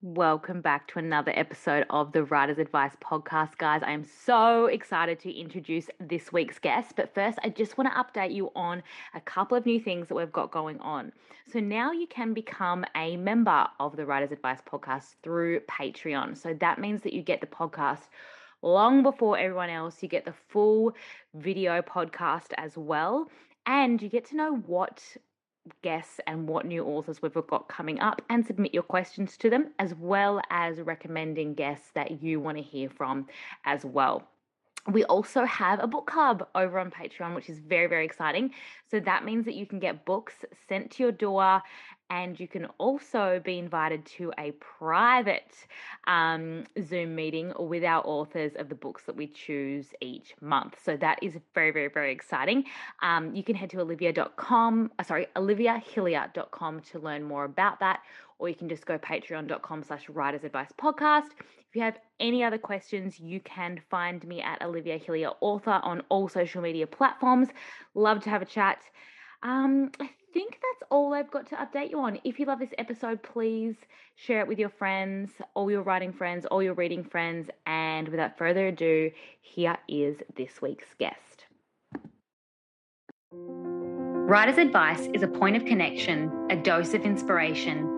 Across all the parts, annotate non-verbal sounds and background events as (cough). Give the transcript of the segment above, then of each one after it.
Welcome back to another episode of the Writer's Advice podcast, guys. I am so excited to introduce this week's guest. But first, I just want to update you on a couple of new things that we've got going on. So now you can become a member of the Writer's Advice podcast through Patreon. So that means that you get the podcast long before everyone else. You get the full video podcast as well. And you get to know what guests and what new authors we've got coming up and submit your questions to them, as well as recommending guests that you want to hear from as well. We also have a book club over on Patreon, which is very, very exciting. So that means that you can get books sent to your door and you can also be invited to a private um, Zoom meeting with our authors of the books that we choose each month. So that is very, very, very exciting. Um, you can head to olivia.com, uh, sorry, oliviahillier.com to learn more about that, or you can just go patreon.com slash writers advice podcast. If you have any other questions, you can find me at Olivia Hillier Author on all social media platforms. Love to have a chat. Um, I think that's all I've got to update you on. If you love this episode, please share it with your friends, all your writing friends, all your reading friends. And without further ado, here is this week's guest. Writer's Advice is a point of connection, a dose of inspiration,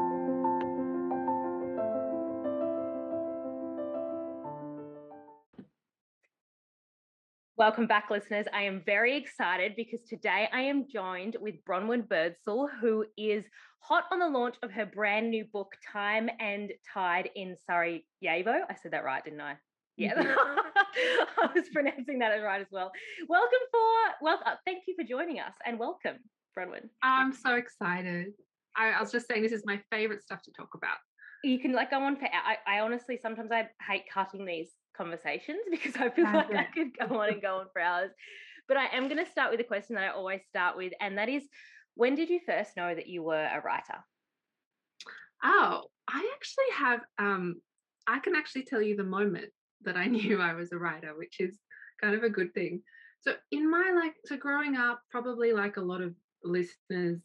Welcome back, listeners. I am very excited because today I am joined with Bronwyn Birdsall, who is hot on the launch of her brand new book, Time and Tide in Surrey Sarajevo. I said that right, didn't I? Yeah, (laughs) I was pronouncing that right as well. Welcome for well, uh, thank you for joining us and welcome, Bronwyn. I'm so excited. I, I was just saying this is my favorite stuff to talk about. You can like go on for. I, I honestly sometimes I hate cutting these conversations (laughs) because I feel like I could go on and go on for hours. But I am going to start with a question that I always start with, and that is when did you first know that you were a writer? Oh, I actually have, um, I can actually tell you the moment that I (laughs) knew I was a writer, which is kind of a good thing. So, in my like, so growing up, probably like a lot of listeners,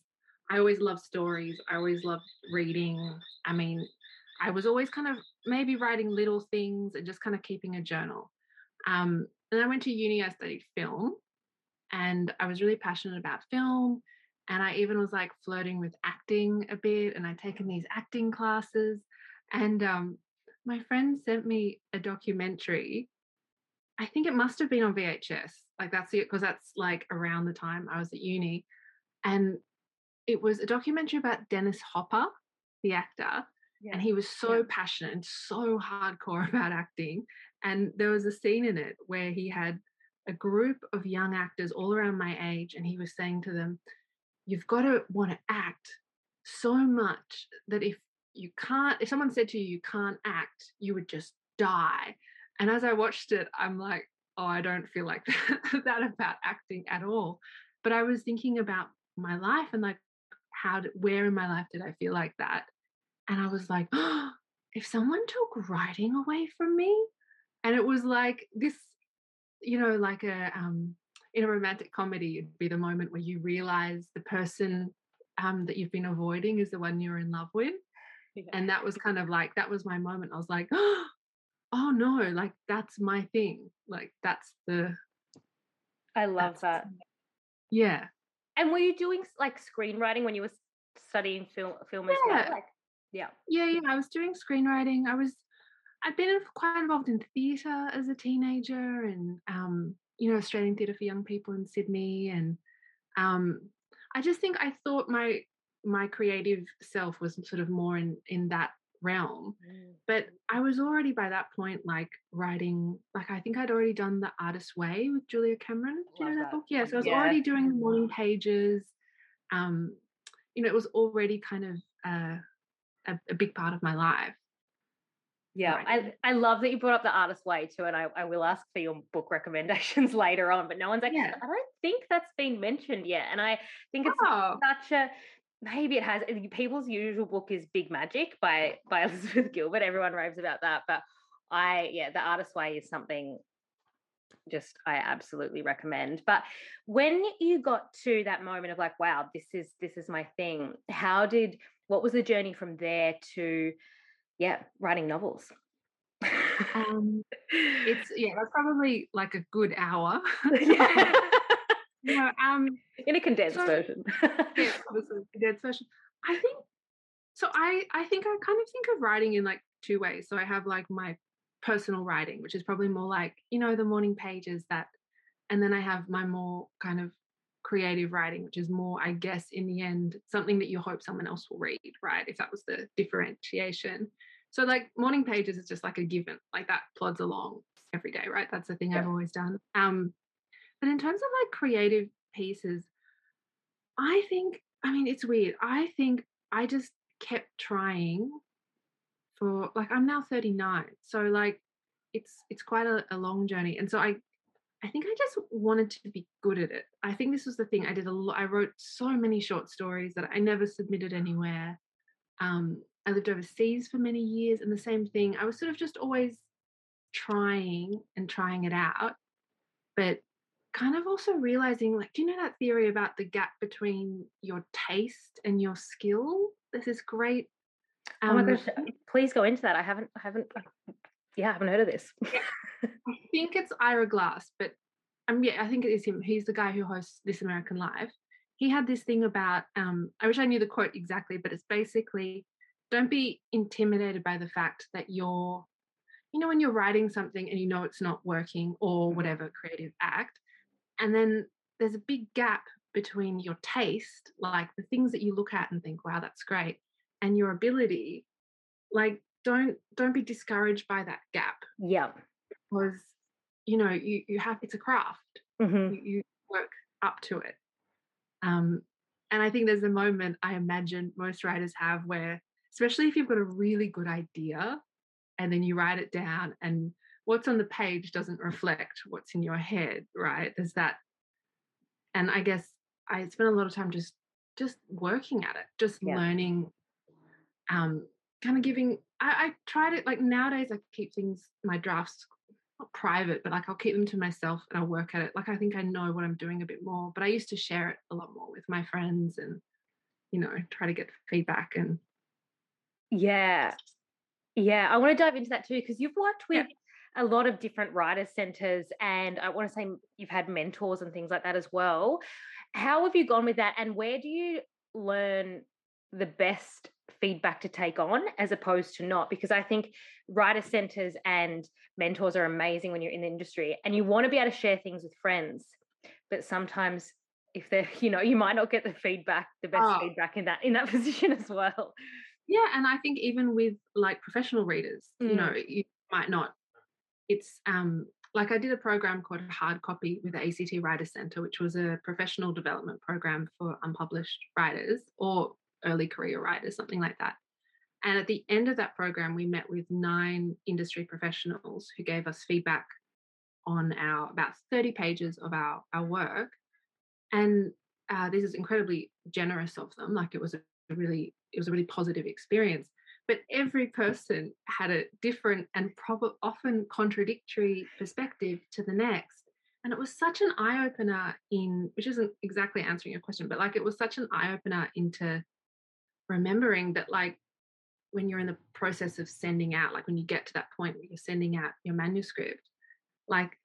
I always loved stories. I always loved reading. I mean, I was always kind of maybe writing little things and just kind of keeping a journal. Um, and I went to uni, I studied film, and I was really passionate about film. And I even was like flirting with acting a bit, and I'd taken these acting classes. And um, my friend sent me a documentary. I think it must have been on VHS. Like that's it, because that's like around the time I was at uni. And it was a documentary about Dennis Hopper, the actor yeah. and he was so yeah. passionate and so hardcore (laughs) about acting and there was a scene in it where he had a group of young actors all around my age and he was saying to them you've got to want to act so much that if you can't if someone said to you you can't act you would just die and as i watched it i'm like oh i don't feel like that, (laughs) that about acting at all but i was thinking about my life and like how did, where in my life did i feel like that and I was like, oh, (gasps) if someone took writing away from me, and it was like this, you know, like a um, in a romantic comedy, it'd be the moment where you realize the person um, that you've been avoiding is the one you're in love with. Yeah. And that was kind of like that was my moment. I was like, (gasps) oh no, like that's my thing. Like that's the. I love that. Yeah. And were you doing like screenwriting when you were studying film film as yeah. well? Like, yeah. Yeah, yeah. I was doing screenwriting. I was I'd been quite involved in theatre as a teenager and um, you know, Australian Theatre for Young People in Sydney. And um I just think I thought my my creative self was sort of more in in that realm. Mm. But I was already by that point like writing, like I think I'd already done The Artist's Way with Julia Cameron. Do you know that, that book? Yeah. So I was yeah. already doing the morning pages. Um, you know, it was already kind of uh a, a big part of my life. Yeah, I, I love that you brought up the artist way too, and I, I will ask for your book recommendations (laughs) later on. But no one's actually, yeah. I don't think that's been mentioned yet, and I think it's oh. such a maybe it has. People's usual book is Big Magic by by (laughs) Elizabeth Gilbert. Everyone raves about that, but I yeah, the artist way is something just I absolutely recommend. But when you got to that moment of like, wow, this is this is my thing. How did what was the journey from there to yeah, writing novels? um, it's yeah, that's probably like a good hour. (laughs) (laughs) yeah. no, um, in a condensed so, version. yeah, (laughs) obviously condensed version. I think so. I I think I kind of think of writing in like two ways. So I have like my personal writing, which is probably more like you know the morning pages that, and then I have my more kind of creative writing, which is more, I guess, in the end, something that you hope someone else will read, right? If that was the differentiation. So, like, morning pages is just like a given, like that plods along every day, right? That's the thing yeah. I've always done. Um, but in terms of like creative pieces, I think, I mean, it's weird. I think I just kept trying for like I'm now 39. So like it's it's quite a, a long journey. And so I I think I just wanted to be good at it. I think this was the thing. I did a lot. I wrote so many short stories that I never submitted anywhere. Um, I lived overseas for many years, and the same thing. I was sort of just always trying and trying it out, but kind of also realizing, like, do you know that theory about the gap between your taste and your skill? This is great. Um, oh my um, gosh! Please go into that. I haven't, I haven't, yeah, I haven't heard of this. (laughs) I think it's Ira Glass, but um, yeah, I think it is him. He's the guy who hosts This American Life. He had this thing about, um, I wish I knew the quote exactly, but it's basically don't be intimidated by the fact that you're, you know, when you're writing something and you know it's not working or mm-hmm. whatever creative act, and then there's a big gap between your taste, like the things that you look at and think, wow, that's great, and your ability. Like don't don't be discouraged by that gap. Yeah. Because you know, you you have it's a craft. Mm-hmm. You, you work up to it. Um, and I think there's a moment I imagine most writers have where, especially if you've got a really good idea and then you write it down and what's on the page doesn't reflect what's in your head, right? There's that. And I guess I spent a lot of time just just working at it, just yeah. learning um kind of giving I, I tried it like nowadays I keep things my drafts not private, but like I'll keep them to myself and I'll work at it. Like I think I know what I'm doing a bit more, but I used to share it a lot more with my friends and you know try to get feedback and yeah yeah i want to dive into that too because you've worked with yeah. a lot of different writer centers and i want to say you've had mentors and things like that as well how have you gone with that and where do you learn the best feedback to take on as opposed to not because i think writer centers and mentors are amazing when you're in the industry and you want to be able to share things with friends but sometimes if they're (laughs) you know you might not get the feedback the best oh. feedback in that in that (laughs) position as well yeah and i think even with like professional readers mm. you know mm. you might not it's um like I did a program called Hard Copy with the ACT Writer Centre, which was a professional development program for unpublished writers or early career writers, something like that. And at the end of that program, we met with nine industry professionals who gave us feedback on our about 30 pages of our, our work. And uh, this is incredibly generous of them. Like it was a really, it was a really positive experience. But every person had a different and probably often contradictory perspective to the next. And it was such an eye opener in, which isn't exactly answering your question, but like it was such an eye opener into remembering that like when you're in the process of sending out like when you get to that point where you're sending out your manuscript like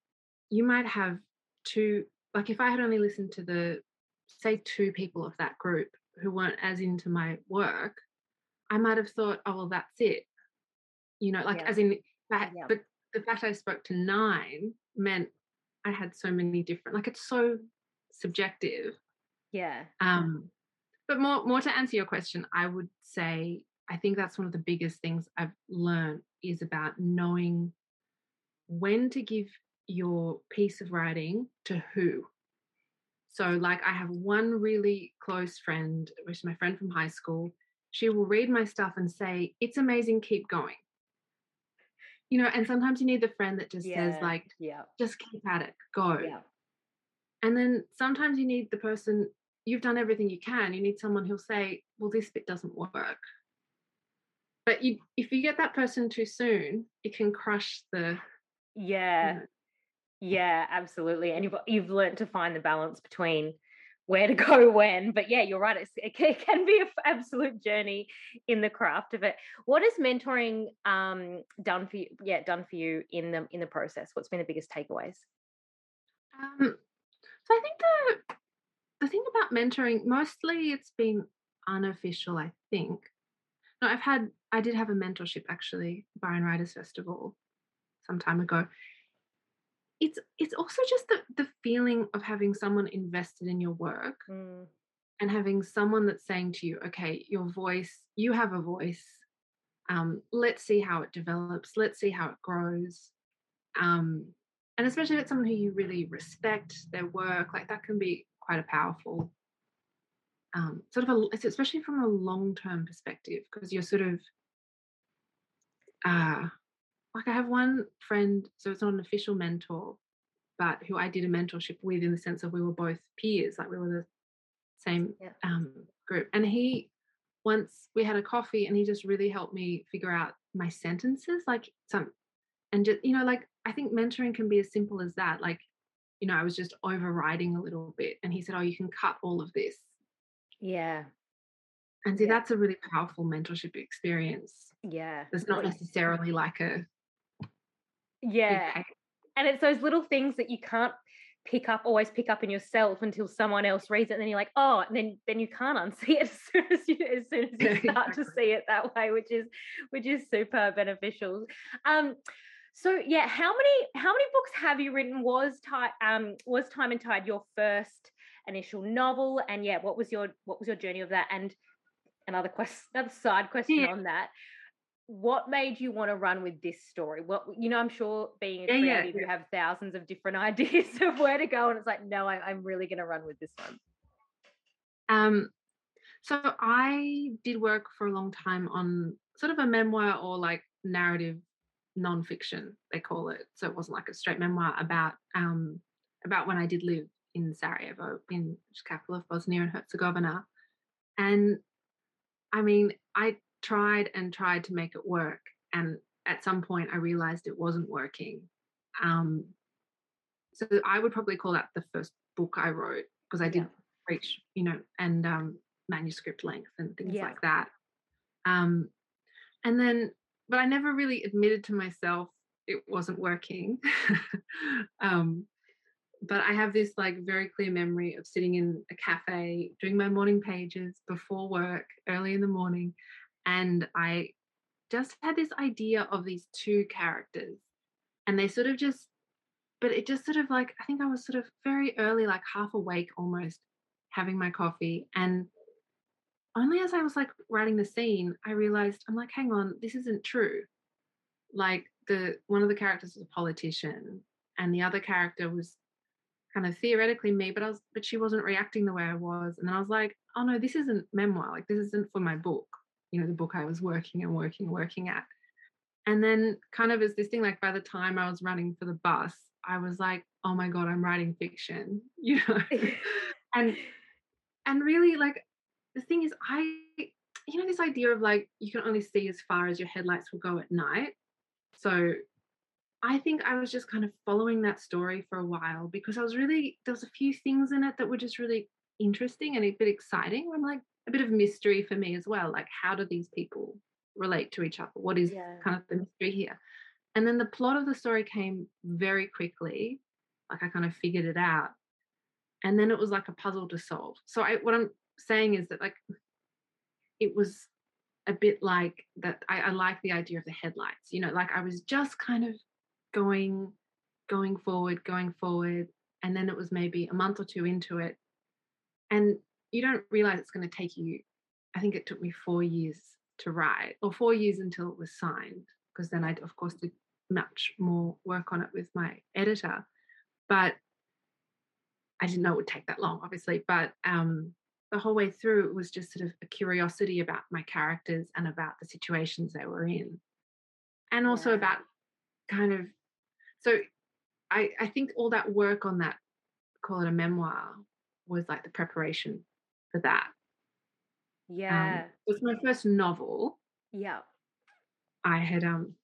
you might have two like if i had only listened to the say two people of that group who weren't as into my work i might have thought oh well that's it you know like yeah. as in that yeah. but the fact i spoke to nine meant i had so many different like it's so subjective yeah um but more more to answer your question, I would say I think that's one of the biggest things I've learned is about knowing when to give your piece of writing to who. So, like, I have one really close friend, which is my friend from high school. She will read my stuff and say, It's amazing, keep going. you know, and sometimes you need the friend that just yeah. says like, yeah, just keep at it, go. yeah, And then sometimes you need the person, you've done everything you can. You need someone who'll say, well, this bit doesn't work. But you, if you get that person too soon, it can crush the. yeah, you know, yeah, absolutely. And you've you've learned to find the balance between where to (laughs) go when. But yeah, you're right. It's, it, can, be an absolute journey in the craft of it. What has mentoring um, done for you? Yeah, done for you in the in the process. What's been the biggest takeaways? Um, so I think the the thing about mentoring, mostly it's been unofficial. I think. No, I've had I did have a mentorship actually, Byron Writers Festival, some time ago. It's it's also just the the feeling of having someone invested in your work Mm, and having someone that's saying to you, okay, your voice, you have a voice. Um, let's see how it develops. Let's see how it grows. Um, and especially if it's someone who you really respect their work, like that can be quite a powerful um, sort of a, especially from a long term perspective, because you're sort of, uh, like I have one friend, so it's not an official mentor, but who I did a mentorship with in the sense of we were both peers, like we were the same Yeah. um, group. And he, once we had a coffee, and he just really helped me figure out my sentences, like some, and just you know, like I think mentoring can be as simple as that. Like, you know, I was just overriding a little bit, and he said, "Oh, you can cut all of this." yeah, And see, Yeah. that's a really powerful mentorship experience. yeah, It's not necessarily like a yeah. And it's those little things that you can't pick up, always pick up in yourself until someone else reads it, and then you're like, oh, and then then you can't unsee it (laughs) as soon as you as soon as you (laughs) start to see it that way, which is which is super beneficial. Um, so yeah, how many how many books have you written? Was time um was Time and Tide your first initial novel? And yeah, what was your what was your journey of that? And another question, another side question Yeah. on that. What made you want to run with this story? What you know, I'm sure being a Yeah, yeah, creative, you have thousands of different (laughs) ideas of where to go, and it's like, no, I, I'm really going to run with this one. Um, so I did work for a long time on sort of a memoir or like narrative nonfiction, they call it. So it wasn't like a straight memoir about um about when I did live in Sarajevo, in the capital of Bosnia and Herzegovina. And I mean, I tried and tried to make it work. And at some point I realized it wasn't working. Um so I would probably call that the first book I wrote because I did Yeah. reach, you know, and um, manuscript length and things Yeah. like that. Um, and then, but I never really admitted to myself it wasn't working. (laughs) um, but I have this like very clear memory of sitting in a cafe doing my morning pages before work early in the morning, and I just had this idea of these two characters, and they sort of just but it just sort of like I think I was sort of very early, like half awake almost, having my coffee. And only as I was like writing the scene, I realized I'm like, hang on, this isn't true. Like the one of the characters was a politician, and the other character was kind of theoretically me, but I was but she wasn't reacting the way I was. And then I was like, oh no, this isn't memoir, like this isn't for my book, you know, the book I was working and working, and working at. And then kind of as this thing, like by the time I was running for the bus, I was like, oh my God, I'm writing fiction, (laughs) you know. (laughs) and and really like the thing is I you know, this idea of like you can only see as far as your headlights will go at night. So I think I was just kind of following that story for a while because I was really there was a few things in it that were just really interesting and a bit exciting. I'm like a bit of mystery for me as well. Like how do these people relate to each other? What is Yeah. kind of the mystery here? And then the plot of the story came very quickly. Like I kind of figured it out. And then it was like a puzzle to solve. So I what I'm saying is that like it was a bit like that I, I like the idea of the headlights, you know, like I was just kind of going, going forward, going forward. And then it was maybe a month or two into it. And you don't realize it's going to take you, I think it took me four years to write, or four years until it was signed, because then I, of course, did much more work on it with my editor. But I didn't know it would take that long, obviously. But um, the whole way through, it was just sort of a curiosity about my characters and about the situations they were in, and also Yeah. about kind of so I I think all that work on that call it a memoir was like the preparation for that. Yeah. Um, it was my first novel. Yeah. I had um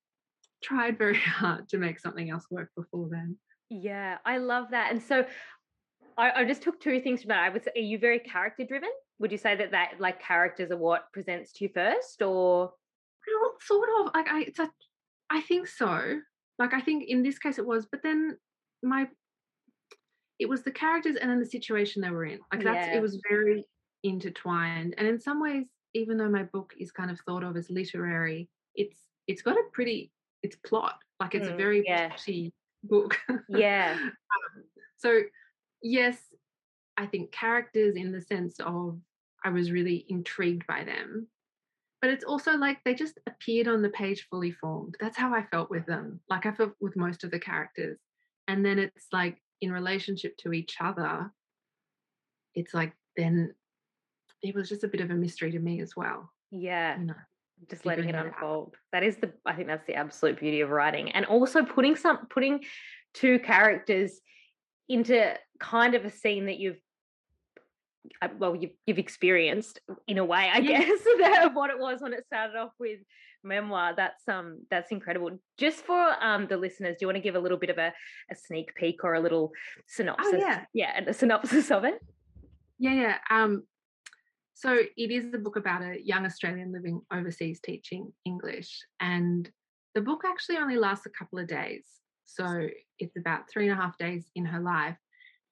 tried very (laughs) hard to make something else work before then. Yeah, I love that. And so I, I just took two things from that. I was are you very character driven? Would you say that that like characters are what presents to you first or well, sort of like I it's a, I think so. Like I think in this case it was, but then my it was the characters and then the situation they were in. Like that's Yeah. it was very intertwined. And in some ways, even though my book is kind of thought of as literary, it's it's got a pretty it's plot. Like it's a Mm, very yeah. plotty book. (laughs) yeah. Um, so yes, I think characters in the sense of I was really intrigued by them. But it's also like they just appeared on the page fully formed. That's how I felt with them. Like I felt with most of the characters. And then it's like in relationship to each other, it's like then it was just a bit of a mystery to me as well. Yeah. You know. just letting it out. unfold. That is the I think that's the absolute beauty of writing. And also putting some putting two characters into kind of a scene that you've uh, well you've, you've experienced in a way i (laughs) Yeah. guess that what it was when it started off with memoir that's um that's incredible just for um the listeners do you want to give a little bit of a, a sneak peek or a little synopsis Oh, yeah. yeah and a synopsis of it Yeah, yeah. Um, so it is a book about a young Australian living overseas teaching English, and the book actually only lasts a couple of days. So it's about three and a half days in her life,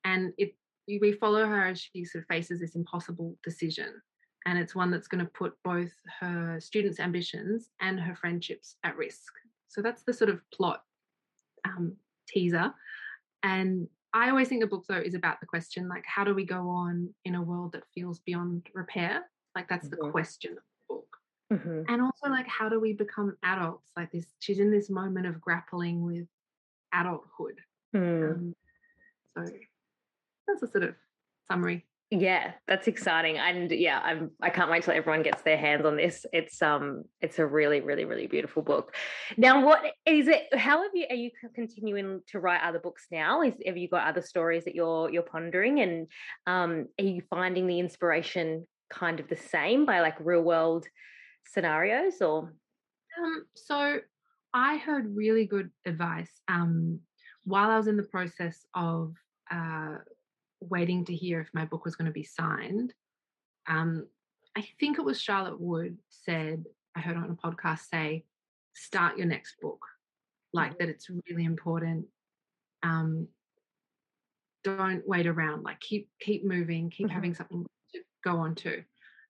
and it we follow her as she sort of faces this impossible decision, and it's one that's going to put both her students' ambitions and her friendships at risk. So that's the sort of plot um, teaser, and I always think the book though is about the question like how do we go on in a world that feels beyond repair? Like that's the Mhm. question of the book. Mhm. And also like how do we become adults? Like this she's in this moment of grappling with adulthood. Mm. Um, so that's a sort of summary. Yeah, that's exciting, and yeah, I'm I can't wait till everyone gets their hands on this. It's um, it's a really, really, really beautiful book. Now, what is it? How have you? Are you continuing to write other books now? Is have you got other stories that you're you're pondering, and um, are you finding the inspiration kind of the same by like real world scenarios, or Um, so I heard really good advice um, while I was in the process of uh, waiting to hear if my book was going to be signed. Um, I think it was Charlotte Wood said, I heard on a podcast say, start your next book. Like that it's really important. Um, don't wait around. Like keep keep moving, keep Mhm. having something to go on to.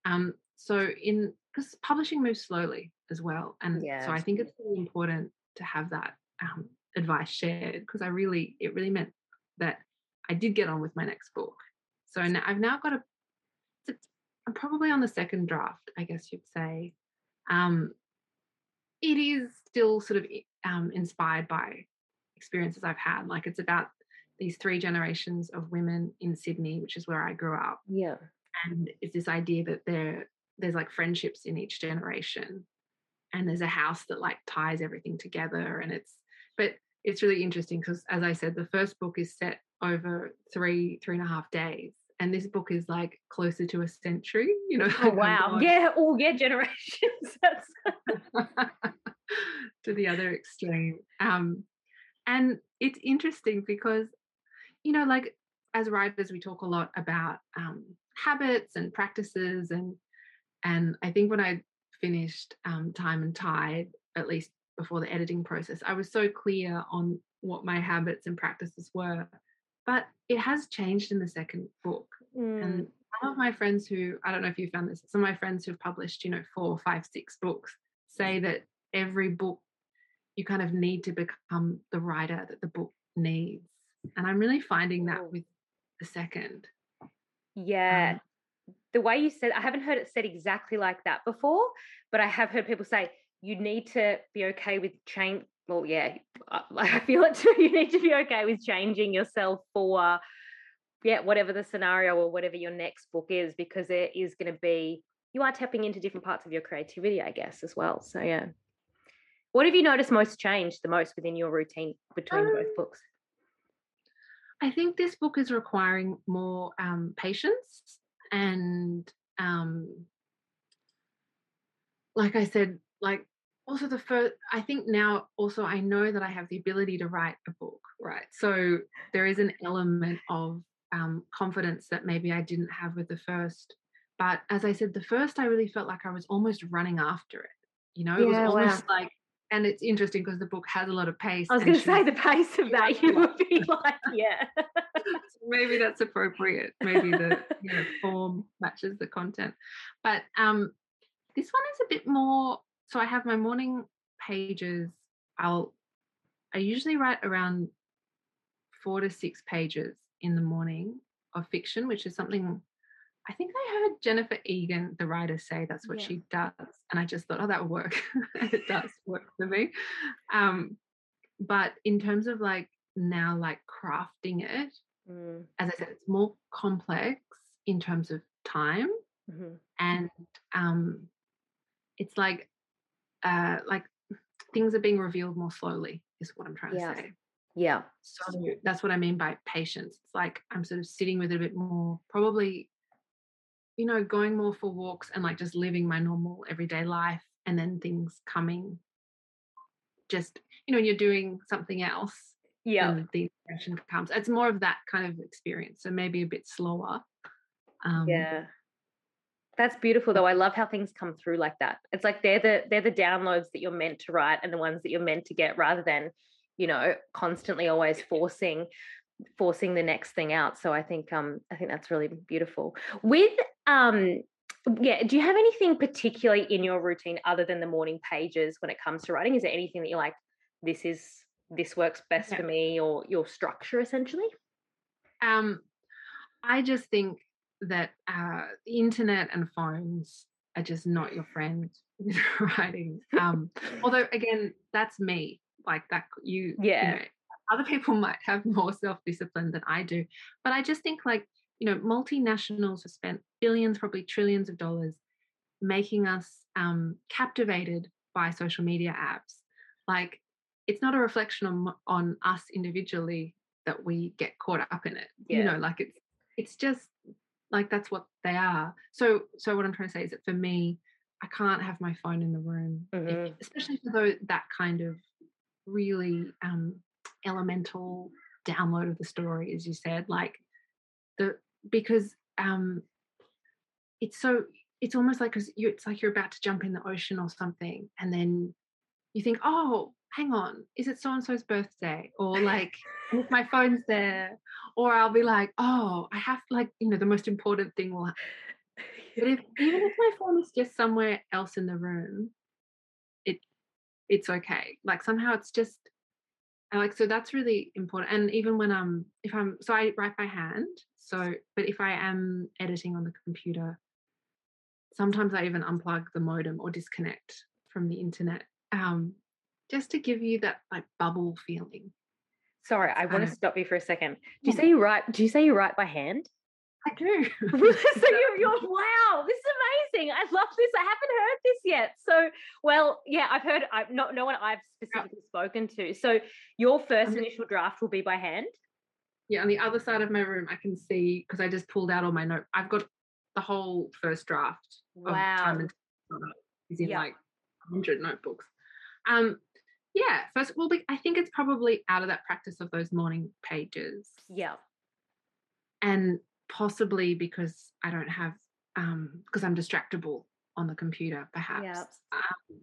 Um, so in because publishing moves slowly as well, and so I think it's really important to have that um, advice shared because I really it really meant that I did get on with my next book. So now, I've now got a. It's, I'm probably on the second draft, I guess you'd say. Um, it is still sort of um, inspired by experiences I've had. Like it's about these three generations of women in Sydney, which is where I grew up yeah, and it's this idea that there there's like friendships in each generation and there's a house that like ties everything together and it's but it's really interesting because as i said the first book is set over three three and a half days and this book is like closer to a century you know? (laughs) Oh wow, going yeah, oh yeah, generations. (laughs) That's (laughs) to the other extreme. Um and it's interesting because you know like as writers we talk a lot about um habits and practices and and i think when i finished um time and tide at least before the editing process i was so clear on what my habits and practices were but it has changed in the second book Mm, and some of my friends who I don't know if you found this, some of my friends who've published, you know, four, five, six books say that every book you kind of need to become the writer that the book needs. And I'm really finding that with the second. yeah. Um, the way you said, I haven't heard it said exactly like that before, but I have heard people say you need to be okay with change. Well, yeah, I, (laughs) I feel it too. You need to be okay with changing yourself for, yeah, whatever the scenario or whatever your next book is, because there is going to be, you are tapping into different parts of your creativity, I guess, as well. So, yeah. What have you noticed most changed the most within your routine between Um, both books? I think this book is requiring more um, patience and, um, like I said, like also the first. I think now also I know that I have the ability to write a book, right? So there is an element of um, confidence that maybe I didn't have with the first. But as I said, the first I really felt like I was almost running after it. You know, it was Yeah, wow. almost like. And it's interesting because the book has a lot of pace. I was going to say the pace of that, you would be (laughs) like, yeah. maybe that's appropriate maybe the you know, form matches the content but um this one is a bit more so i have my morning pages i'll i usually write around four to six pages in the morning of fiction which is something i think i heard jennifer egan the writer say that's what Yeah. she does and i just thought oh that would work (laughs) it does work for me um but in terms of like now like crafting it Mm, as I said, it's more complex in terms of time, mhm. and um, it's like uh, like things are being revealed more slowly. Is what I'm trying Yeah. to say. Yeah. So that's what I mean by patience. It's like I'm sort of sitting with it a bit more, probably, you know, going more for walks and like just living my normal everyday life, and then things coming. Just you know, when you're doing something else, Yeah. the inspiration comes. It's more of that kind of experience, so maybe a bit slower. Um, Yeah. That's beautiful though. I love how things come through like that. It's like they're the they're the downloads that you're meant to write and the ones that you're meant to get rather than, you know, constantly always forcing forcing the next thing out. So I think um I think that's really beautiful. With um yeah, do you have anything particularly in your routine other than the morning pages when it comes to writing? Is there anything that you're like this is this works best Yeah. for me or your structure essentially? Um, I just think that uh, the internet and phones are just not your friend (laughs) with writing. (laughs) Um, although again, that's me. Like that, you, you Yeah. know, other people (laughs) might have more self discipline than I do, but I just think like you know, multinationals have spent billions, probably trillions of dollars, making us um, captivated by social media apps. Like it's not a reflection on on us individually that we get caught up in it. You know, like it's it's just like that's what they are. So so what I'm trying to say is that for me, I can't have my phone in the room, if- Mhm. especially for those, that kind of really um, elemental download of the story, as you said, like the because um, it's so it's almost like because you it's like you're about to jump in the ocean or something, and then you think, oh, hang on, is it so and so's birthday? Or like, if my phone's there, or I'll be like, oh, I have like, you know, the most important thing will. ha- (laughs) But if even if my phone is just somewhere else in the room, it it's okay. Like somehow it's just like so that's really important. And even when I'm if I'm so I write by hand. So but if I am editing on the computer, sometimes I even unplug the modem or disconnect from the internet. Um just to give you that like bubble feeling. Sorry, I want to Um, stop you for a second. Do you say you write? Do you say you write by hand? I do. (laughs) (laughs) so you're, you're wow, this is amazing. I love this. I haven't heard this yet. So, well, yeah, I've heard. I've not no one I've specifically spoken to. So your first initial draft will be by hand. yeah, on the other side of my room I can see because I just pulled out all my note. I've got the whole first draft of Wow. time and is in Yeah. like 100 notebooks. Um, yeah, first, well, be- I think it's probably out of that practice of those morning pages, Yeah. and possibly because I don't have, um, because I'm distractible on the computer, perhaps. Um,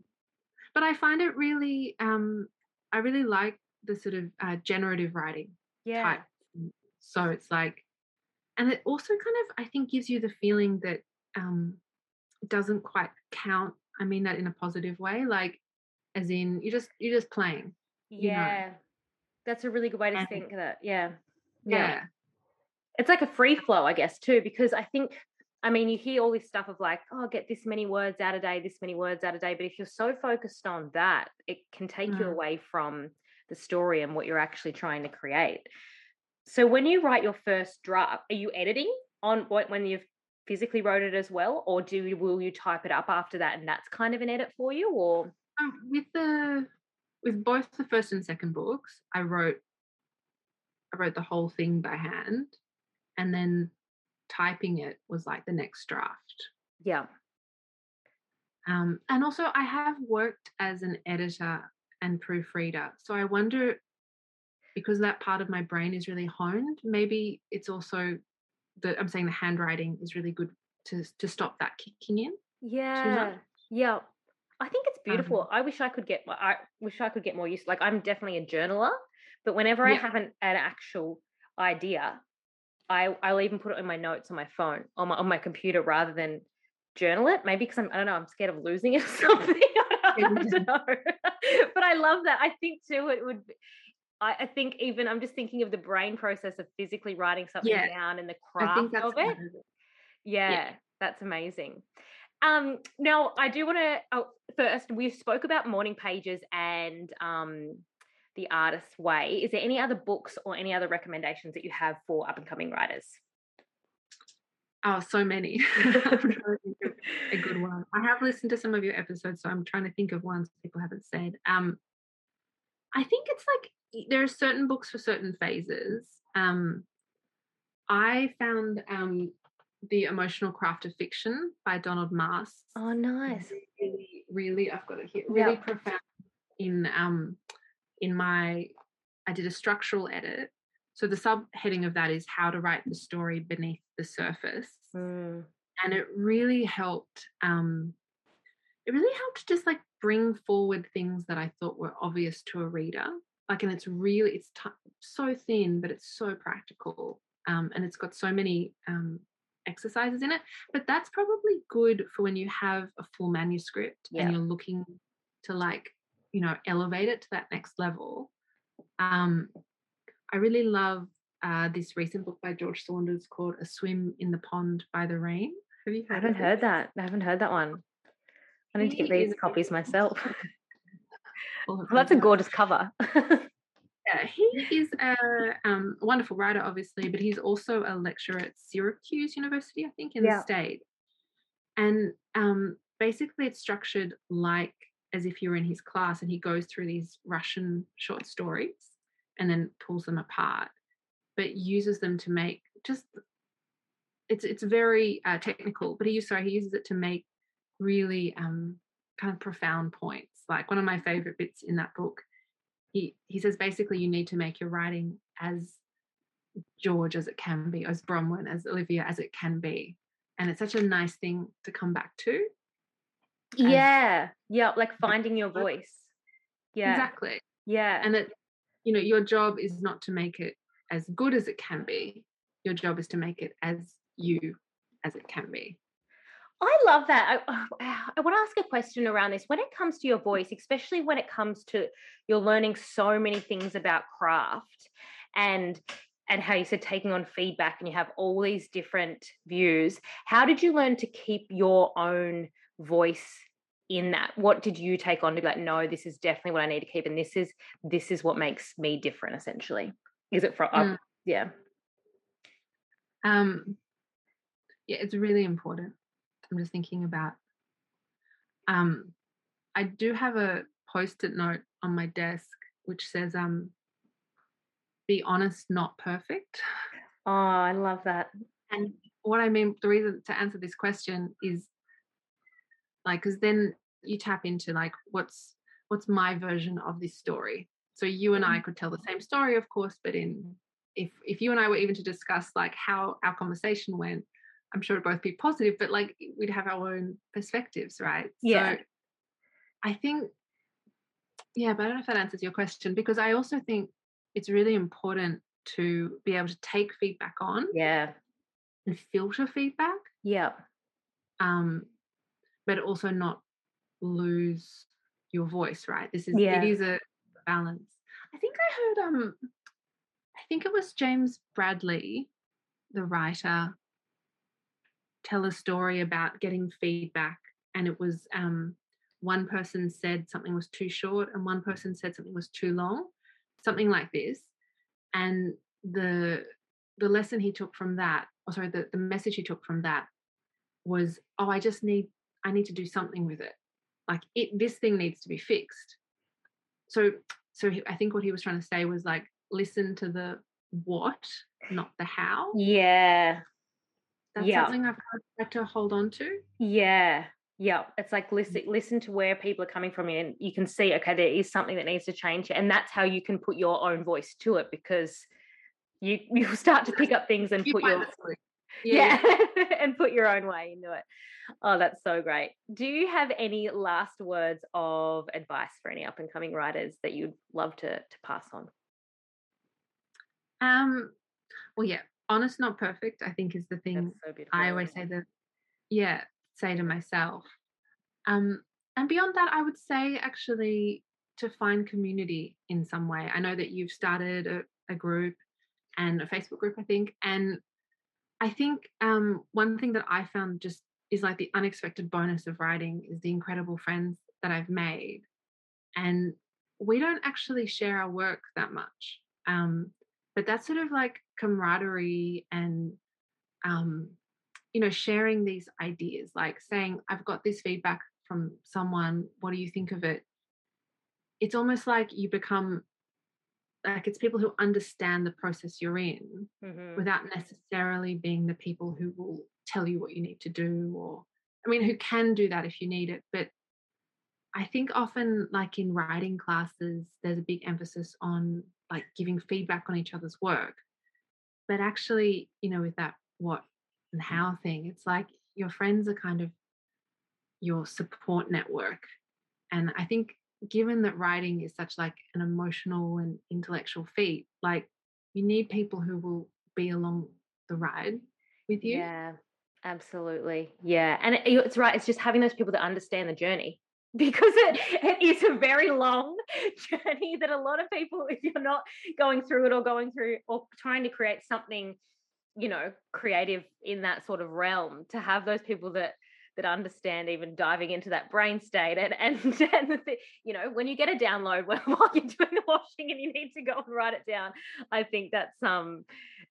but I find it really, um, I really like the sort of uh, generative writing Yeah. type. So it's like, and it also kind of, I think, gives you the feeling that um, it doesn't quite count. I mean that in a positive way, like as in you just you're just playing. you know. Yeah. That's a really good way to And- think that. Yeah. Yeah. It's like a free flow, I guess, too, because I think, I mean, you hear all this stuff of like, oh, get this many words out a day, this many words out a day. But if you're so focused on that, it can take you Mm. away from the story and what you're actually trying to create. So when you write your first draft, are you editing on what when you've physically wrote it as well, or do you, will you type it up after that and that's kind of an edit for you, or Um, with the with both the first and second books, I wrote I wrote the whole thing by hand and then typing it was like the next draft. Yeah. Um, and also, I have worked as an editor and proofreader. So I wonder, because that part of my brain is really honed, maybe it's also that I'm saying the handwriting is really good to to stop that kicking in. Yeah. Yeah. I think it's beautiful. Um, I wish I could get I wish I could get more use. Like I'm definitely a journaler, but whenever yeah. I have an, an actual idea, I I'll even put it in my notes on my phone on my on my computer rather than journal it. Maybe because I'm I don't know I'm scared of losing (laughs) it or something. I don't know. (laughs) but I love that. I think too it would. Be, I, I think even I'm just thinking of the brain process of physically writing something yeah. down and the craft of it. Yeah, yeah, that's amazing. Um, now I do want to oh, first we spoke about morning pages and um, the artist's way. Is there any other books or any other recommendations that you have for up and coming writers? Oh, so many. (laughs) (laughs) a good one. I have listened to some of your episodes, so I'm trying to think of ones people haven't said. Um, I think it's like there are certain books for certain phases. Um, I found um, the Emotional Craft of Fiction by Donald Maass. Oh, nice. Really, really, I've got it here. Really yep. profound in um in my I did a structural edit. So the subheading of that is how to write the story beneath the surface. Mm. And it really helped um it really helped just like bring forward things that I thought were obvious to a reader. Like and it's really it's t- so thin but it's so practical. Um and it's got so many um exercises in it. But that's probably good for when you have a full manuscript yeah. and you're looking to like, you know, elevate it to that next level. Um, I really love uh, this recent book by George Saunders called A Swim in the Pond by the Rain. Have you I haven't heard that. I haven't heard that one. I need he to get these copies (laughs) myself. well, (laughs) that's a gorgeous cover. (laughs) Yeah, he is a um, wonderful writer, obviously, but he's also a lecturer at Syracuse University, I think, in yeah. the state. And um, basically, it's structured like as if you're in his class, and he goes through these Russian short stories and then pulls them apart, but uses them to make just it's it's very uh, technical, but he sorry he uses it to make really um, kind of profound points. Like one of my favorite bits in that book he he says basically you need to make your writing as George as it can be, as Bronwyn, as Olivia as it can be. And it's such a nice thing to come back to. Yeah. Yeah. Like finding your voice. Yeah. Exactly. Yeah. And that, you know, your job is not to make it as good as it can be. Your job is to make it as you as it can be. I love that. I, (sighs) ah, I, want to ask a question around this. When it comes to your voice, especially when it comes to you're learning so many things about craft and and how you said taking on feedback and you have all these different views, how did you learn to keep your own voice in that? What did you take on to be like, no, this is definitely what I need to keep, and this is this is what makes me different, essentially? Is it from mm. uh, yeah? Um, yeah, it's really important I'm just thinking about. Um, I do have a post-it note on my desk which says, um, "Be honest, not perfect." Oh, I love that. And what I mean, the reason to answer this question is, like, because then you tap into like, what's what's my version of this story? So you and I mm-hmm. could tell the same story, of course, but in if if you and I were even to discuss like how our conversation went, I'm sure it'd both be positive, but like we'd have our own perspectives, right? Yeah. So I think, yeah, but I don't know if that answers your question because I also think it's really important to be able to take feedback on. Yeah. And filter feedback. Yeah. Um, but also not lose your voice, right? This is yeah. it is a balance. I think I heard um I think it was James Bradley, the writer, tell a story about getting feedback and it was um, one person said something was too short and one person said something was too long something like this and the the lesson he took from that or sorry the, the message he took from that was oh i just need i need to do something with it like it this thing needs to be fixed so so he, I think what he was trying to say was like listen to the what, not the how. Yeah. That's yeah. something I've had to hold on to. Yeah. Yeah. It's like mm. listen listen to where people are coming from and you can see, okay, there is something that needs to change. And that's how you can put your own voice to it because you (laughs) you will start to pick up things and You put your through. yeah, (laughs) and put your own way into it. Oh, that's so great. Do you have any last words of advice for any up and coming writers that you'd love to to pass on? Um, well, yeah, honest, not perfect. I think is the thing so. I always say that. Yeah, say to myself. Um, and beyond that, I would say actually to find community in some way. I know that you've started a, a group and a Facebook group, I think, and I think um, one thing that I found just is like the unexpected bonus of writing is the incredible friends that I've made, and we don't actually share our work that much. Um, but that's sort of like camaraderie and um, you know sharing these ideas like saying i've got this feedback from someone what do you think of it it's almost like you become like it's people who understand the process you're in Mhm. without necessarily being the people who will tell you what you need to do or i mean who can do that if you need it but i think often like in writing classes there's a big emphasis on like giving feedback on each other's work but actually you know with that what and how thing it's like your friends are kind of your support network and i think given that writing is such like an emotional and intellectual feat like you need people who will be along the ride with you Yeah, absolutely. Yeah. And it, it's right. It's just having those people that understand the journey (laughs) because it, it is a very long (laughs) journey that a lot of people, if you're not going through it or going through or trying to create something, you know, creative in that sort of realm, to have those people that that understand even diving into that brain state and and, (laughs) and the, you know when you get a download (laughs) while you're doing the washing and you need to go and write it down i think that's um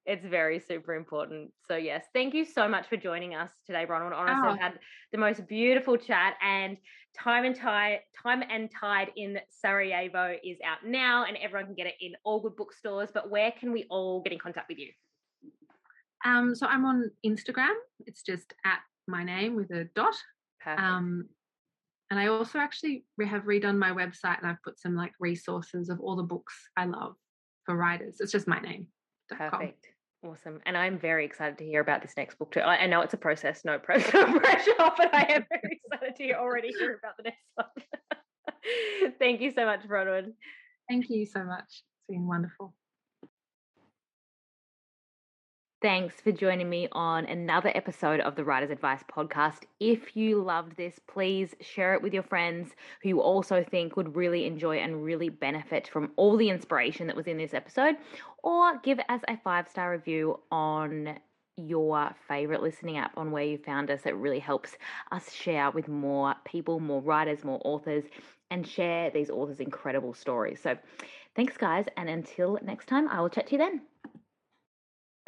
it's very super important. So yes, thank you so much for joining us today, Bronwyn. Honestly, Oh. Had the most beautiful chat and time and tide, time and tide in Sarajevo is out now, and everyone can get it in all good bookstores. But where can we all get in contact with you? um so i'm on instagram it's just at my name with a dot Perfect. um and i also actually have redone my website and i've put some like resources of all the books i love for writers it's just my name. Perfect. Awesome. And I'm very excited to hear about this next book too. I, I know it's a process, no (laughs) pressure, but I am very excited to already hear about the next one. (laughs) Thank you so much, Bronwyn. thank you so much it's been wonderful Thanks for joining me on another episode of the Writer's Advice podcast. If you loved this, please share it with your friends who you also think would really enjoy and really benefit from all the inspiration that was in this episode, or give us a five star review on your favorite listening app on where you found us. It really helps us share with more people, more writers, more authors, and share these authors' incredible stories. So, thanks, guys, and until next time, I will chat to you then.